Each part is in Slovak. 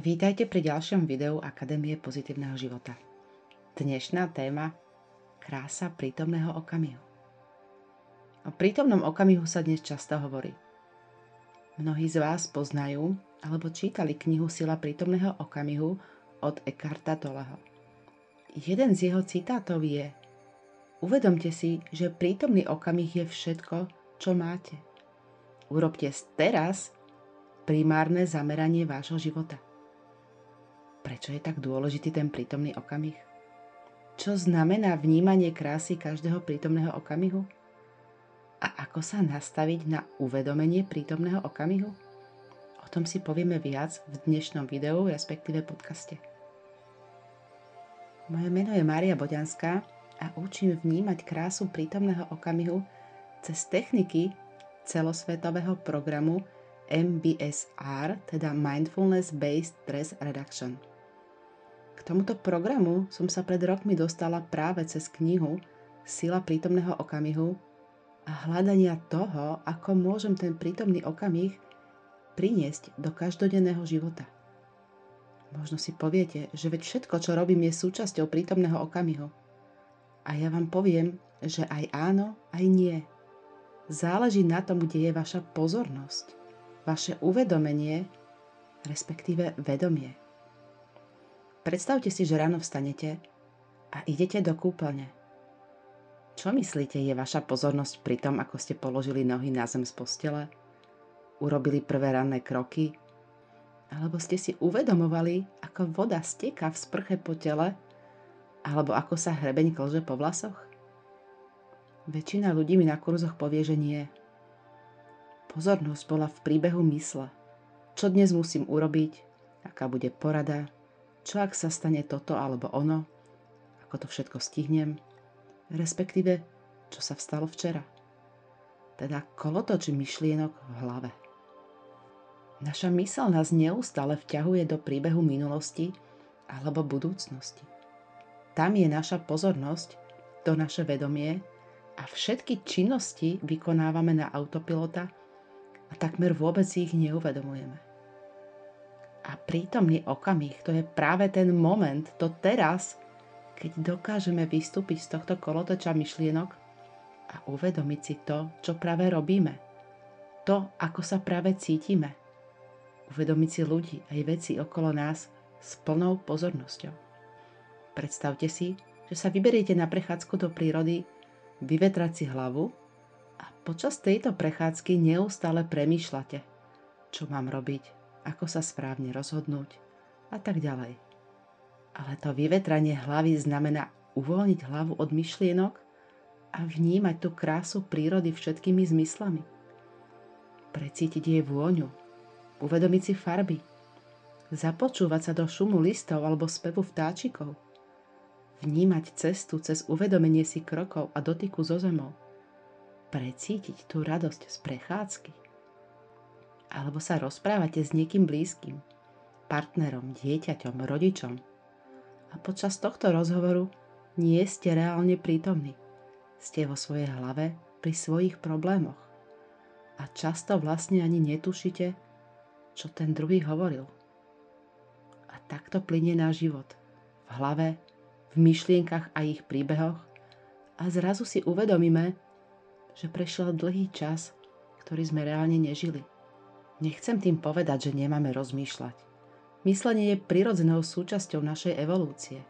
Vítajte pri ďalšom videu Akadémie pozitívneho života. Dnešná téma Krása prítomného okamihu. O prítomnom okamihu sa dnes často hovorí. Mnohí z vás poznajú alebo čítali knihu Sila prítomného okamihu od Ekarta Toleho. Jeden z jeho citátov je Uvedomte si, že prítomný okamih je všetko, čo máte. Urobte teraz primárne zameranie vášho života. Prečo je tak dôležitý ten prítomný okamih? Čo znamená vnímanie krásy každého prítomného okamihu? A ako sa nastaviť na uvedomenie prítomného okamihu? O tom si povieme viac v dnešnom videu, respektíve podcaste. Moje meno je Mária Boďanská a učím vnímať krásu prítomného okamihu cez techniky celosvetového programu MBSR, teda Mindfulness Based Stress Reduction. K tomuto programu som sa pred rokmi dostala práve cez knihu Sila prítomného okamihu a hľadania toho, ako môžem ten prítomný okamih priniesť do každodenného života. Možno si poviete, že veď všetko, čo robím, je súčasťou prítomného okamihu. A ja vám poviem, že aj áno, aj nie. Záleží na tom, kde je vaša pozornosť, vaše uvedomenie, respektíve vedomie. Predstavte si, že ráno vstanete a idete do kúpeľne. Čo myslíte je vaša pozornosť pri tom, ako ste položili nohy na zem z postele? Urobili prvé ranné kroky? Alebo ste si uvedomovali, ako voda steká v sprche po tele alebo ako sa hrebeň klže po vlasoch? Väčšina ľudí mi na kurzoch povie, že nie. Pozornosť bola v príbehu mysle. Čo dnes musím urobiť? Aká bude porada? Čo ak sa stane toto alebo ono? Ako to všetko stihnem? Respektíve, čo sa vstalo včera? Teda kolotoč myšlienok v hlave. Naša mysel nás neustále vťahuje do príbehu minulosti alebo budúcnosti. Tam je naša pozornosť, to naše vedomie a všetky činnosti vykonávame na autopilota a takmer vôbec ich neuvedomujeme. A prítomný okamih, to je práve ten moment, to teraz, keď dokážeme vystúpiť z tohto kolotoča myšlienok a uvedomiť si to, čo práve robíme. To, ako sa práve cítime. Uvedomiť si ľudí aj veci okolo nás s plnou pozornosťou. Predstavte si, že sa vyberiete na prechádzku do prírody, vyvetrať si hlavu a počas tejto prechádzky neustále premýšľate, čo mám robiť, ako sa správne rozhodnúť a tak ďalej. Ale to vyvetranie hlavy znamená uvoľniť hlavu od myšlienok a vnímať tú krásu prírody všetkými zmyslami. Precítiť jej vôňu, uvedomiť si farby, započúvať sa do šumu listov alebo spevu vtáčikov – vnímať cestu cez uvedomenie si krokov a dotyku so zemou, precítiť tú radosť z prechádzky, alebo sa rozprávate s niekým blízkym, partnerom, dieťaťom, rodičom a počas tohto rozhovoru nie ste reálne prítomní. Ste vo svojej hlave pri svojich problémoch a často vlastne ani netušite, čo ten druhý hovoril. A takto plinie náš život. V hlave v myšlienkach a ich príbehoch a zrazu si uvedomíme, že prešiel dlhý čas, ktorý sme reálne nežili. Nechcem tým povedať, že nemáme rozmýšľať. Myslenie je prirodzenou súčasťou našej evolúcie.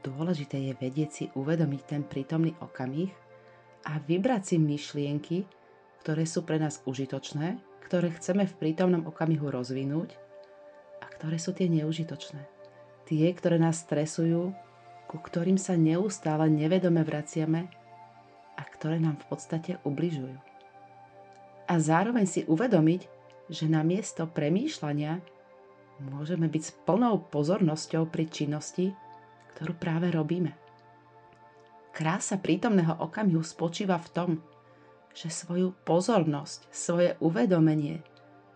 Dôležité je vedieť si uvedomiť ten prítomný okamih a vybrať si myšlienky, ktoré sú pre nás užitočné, ktoré chceme v prítomnom okamihu rozvinúť a ktoré sú tie neužitočné. Tie, ktoré nás stresujú ku ktorým sa neustále nevedome vraciame a ktoré nám v podstate ubližujú. A zároveň si uvedomiť, že na miesto premýšľania môžeme byť s plnou pozornosťou pri činnosti, ktorú práve robíme. Krása prítomného okamihu spočíva v tom, že svoju pozornosť, svoje uvedomenie,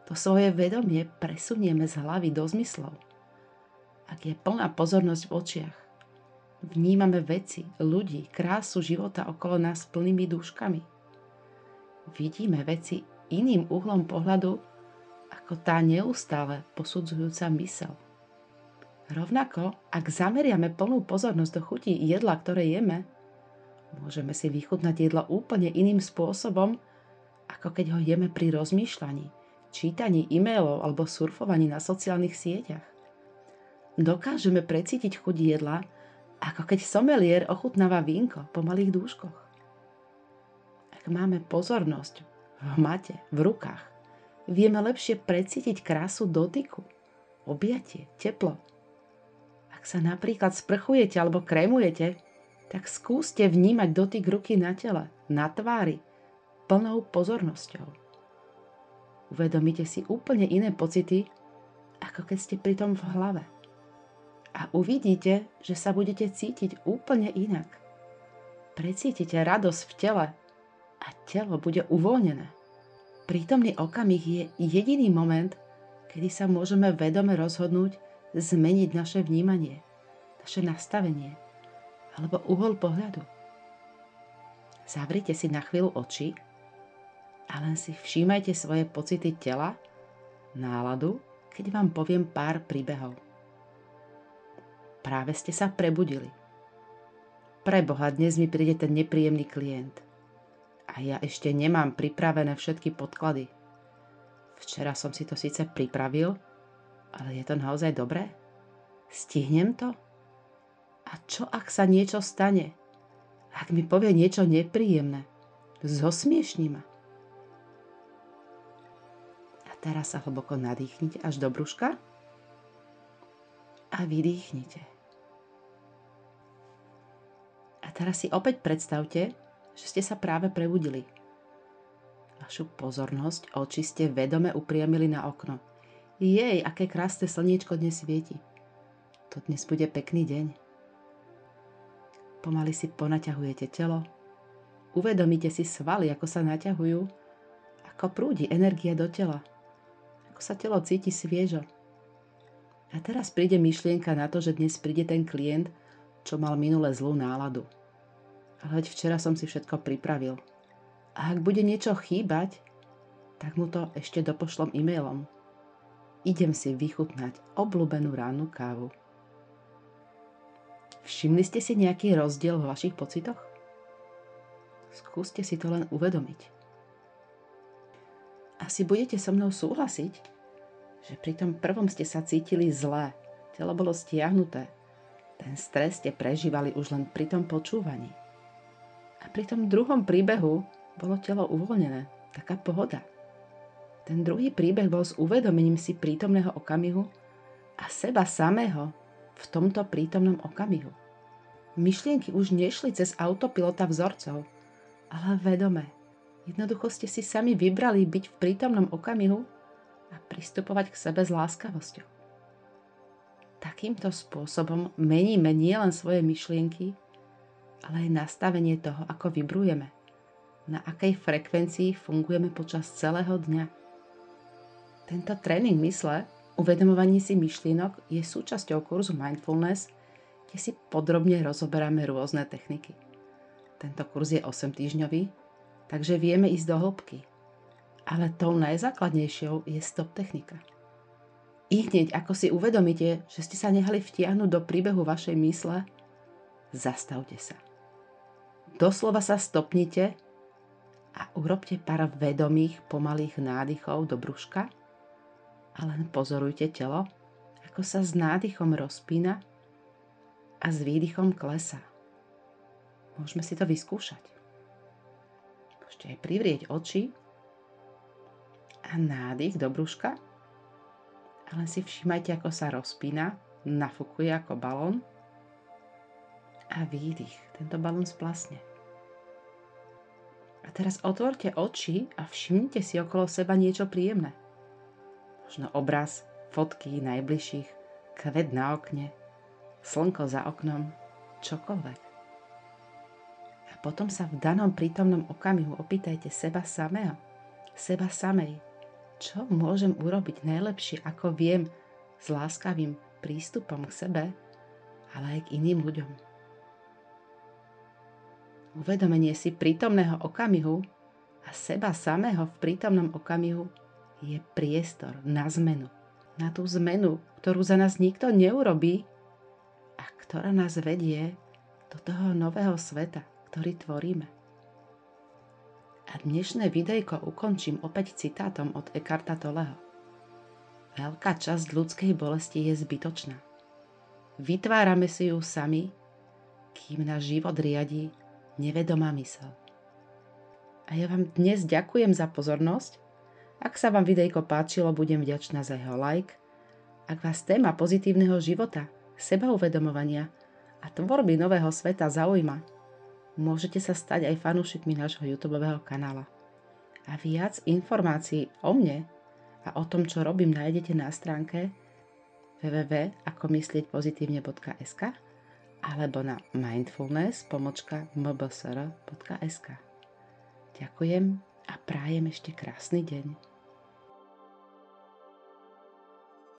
to svoje vedomie presunieme z hlavy do zmyslov. Ak je plná pozornosť v očiach, Vnímame veci, ľudí, krásu života okolo nás plnými dúškami. Vidíme veci iným uhlom pohľadu ako tá neustále posudzujúca mysel. Rovnako, ak zameriame plnú pozornosť do chutí jedla, ktoré jeme, môžeme si vychutnať jedlo úplne iným spôsobom, ako keď ho jeme pri rozmýšľaní, čítaní e-mailov alebo surfovaní na sociálnych sieťach. Dokážeme precítiť chuť jedla, ako keď somelier ochutnáva vínko po malých dúškoch. Ak máme pozornosť v mate, v rukách, vieme lepšie precítiť krásu dotyku, objatie, teplo, ak sa napríklad sprchujete alebo krémujete, tak skúste vnímať dotyk ruky na tele, na tvári, plnou pozornosťou. Uvedomite si úplne iné pocity, ako keď ste pri tom v hlave. A uvidíte, že sa budete cítiť úplne inak. Precítite radosť v tele a telo bude uvoľnené. Prítomný okamih je jediný moment, kedy sa môžeme vedome rozhodnúť, zmeniť naše vnímanie, naše nastavenie alebo uhol pohľadu. Zavrite si na chvíľu oči a len si všímajte svoje pocity tela, náladu, keď vám poviem pár príbehov. Práve ste sa prebudili. Preboha, dnes mi príde ten nepríjemný klient. A ja ešte nemám pripravené všetky podklady. Včera som si to síce pripravil, ale je to naozaj dobré? Stihnem to? A čo ak sa niečo stane? Ak mi povie niečo nepríjemné? Zosmiešni ma. A teraz sa hlboko nadýchnite až do brúška a vydýchnite. A teraz si opäť predstavte, že ste sa práve prebudili. Vašu pozornosť oči ste vedome upriamili na okno – jej, aké krásne slniečko dnes svieti. To dnes bude pekný deň. Pomaly si ponaťahujete telo. Uvedomíte si svaly, ako sa naťahujú, ako prúdi energia do tela, ako sa telo cíti sviežo. A teraz príde myšlienka na to, že dnes príde ten klient, čo mal minule zlú náladu. Ale veď včera som si všetko pripravil. A ak bude niečo chýbať, tak mu to ešte dopošlom e-mailom idem si vychutnať obľúbenú ránu kávu. Všimli ste si nejaký rozdiel v vašich pocitoch? Skúste si to len uvedomiť. Asi budete so mnou súhlasiť, že pri tom prvom ste sa cítili zlé, telo bolo stiahnuté, ten stres ste prežívali už len pri tom počúvaní. A pri tom druhom príbehu bolo telo uvoľnené, taká pohoda. Ten druhý príbeh bol s uvedomením si prítomného okamihu a seba samého v tomto prítomnom okamihu. Myšlienky už nešli cez autopilota vzorcov, ale vedome. Jednoducho ste si sami vybrali byť v prítomnom okamihu a pristupovať k sebe s láskavosťou. Takýmto spôsobom meníme nielen svoje myšlienky, ale aj nastavenie toho, ako vibrujeme, na akej frekvencii fungujeme počas celého dňa. Tento tréning mysle, uvedomovanie si myšlienok je súčasťou kurzu Mindfulness, kde si podrobne rozoberáme rôzne techniky. Tento kurz je 8 týždňový, takže vieme ísť do hĺbky. Ale tou najzákladnejšou je stop technika. I hneď ako si uvedomíte, že ste sa nehali vtiahnuť do príbehu vašej mysle, zastavte sa. Doslova sa stopnite a urobte pár vedomých pomalých nádychov do brúška a len pozorujte telo, ako sa s nádychom rozpína a s výdychom klesa. Môžeme si to vyskúšať. Môžete aj privrieť oči a nádych do brúška a len si všímajte, ako sa rozpína, nafúkuje ako balón a výdych. Tento balón splasne. A teraz otvorte oči a všimnite si okolo seba niečo príjemné možno obraz, fotky najbližších, kvet na okne, slnko za oknom, čokoľvek. A potom sa v danom prítomnom okamihu opýtajte seba samého, seba samej, čo môžem urobiť najlepšie, ako viem, s láskavým prístupom k sebe, ale aj k iným ľuďom. Uvedomenie si prítomného okamihu a seba samého v prítomnom okamihu je priestor na zmenu. Na tú zmenu, ktorú za nás nikto neurobí a ktorá nás vedie do toho nového sveta, ktorý tvoríme. A dnešné videjko ukončím opäť citátom od Ekarta Toleho. Veľká časť ľudskej bolesti je zbytočná. Vytvárame si ju sami, kým náš život riadi nevedomá mysel. A ja vám dnes ďakujem za pozornosť. Ak sa vám videjko páčilo, budem vďačná za jeho like. Ak vás téma pozitívneho života, seba uvedomovania a tvorby nového sveta zaujíma, môžete sa stať aj fanúšikmi nášho YouTube kanála. A viac informácií o mne a o tom, čo robím, nájdete na stránke www.akomyslieťpozitívne.sk alebo na mindfulness.mbsr.sk. Ďakujem a prajem ešte krásny deň.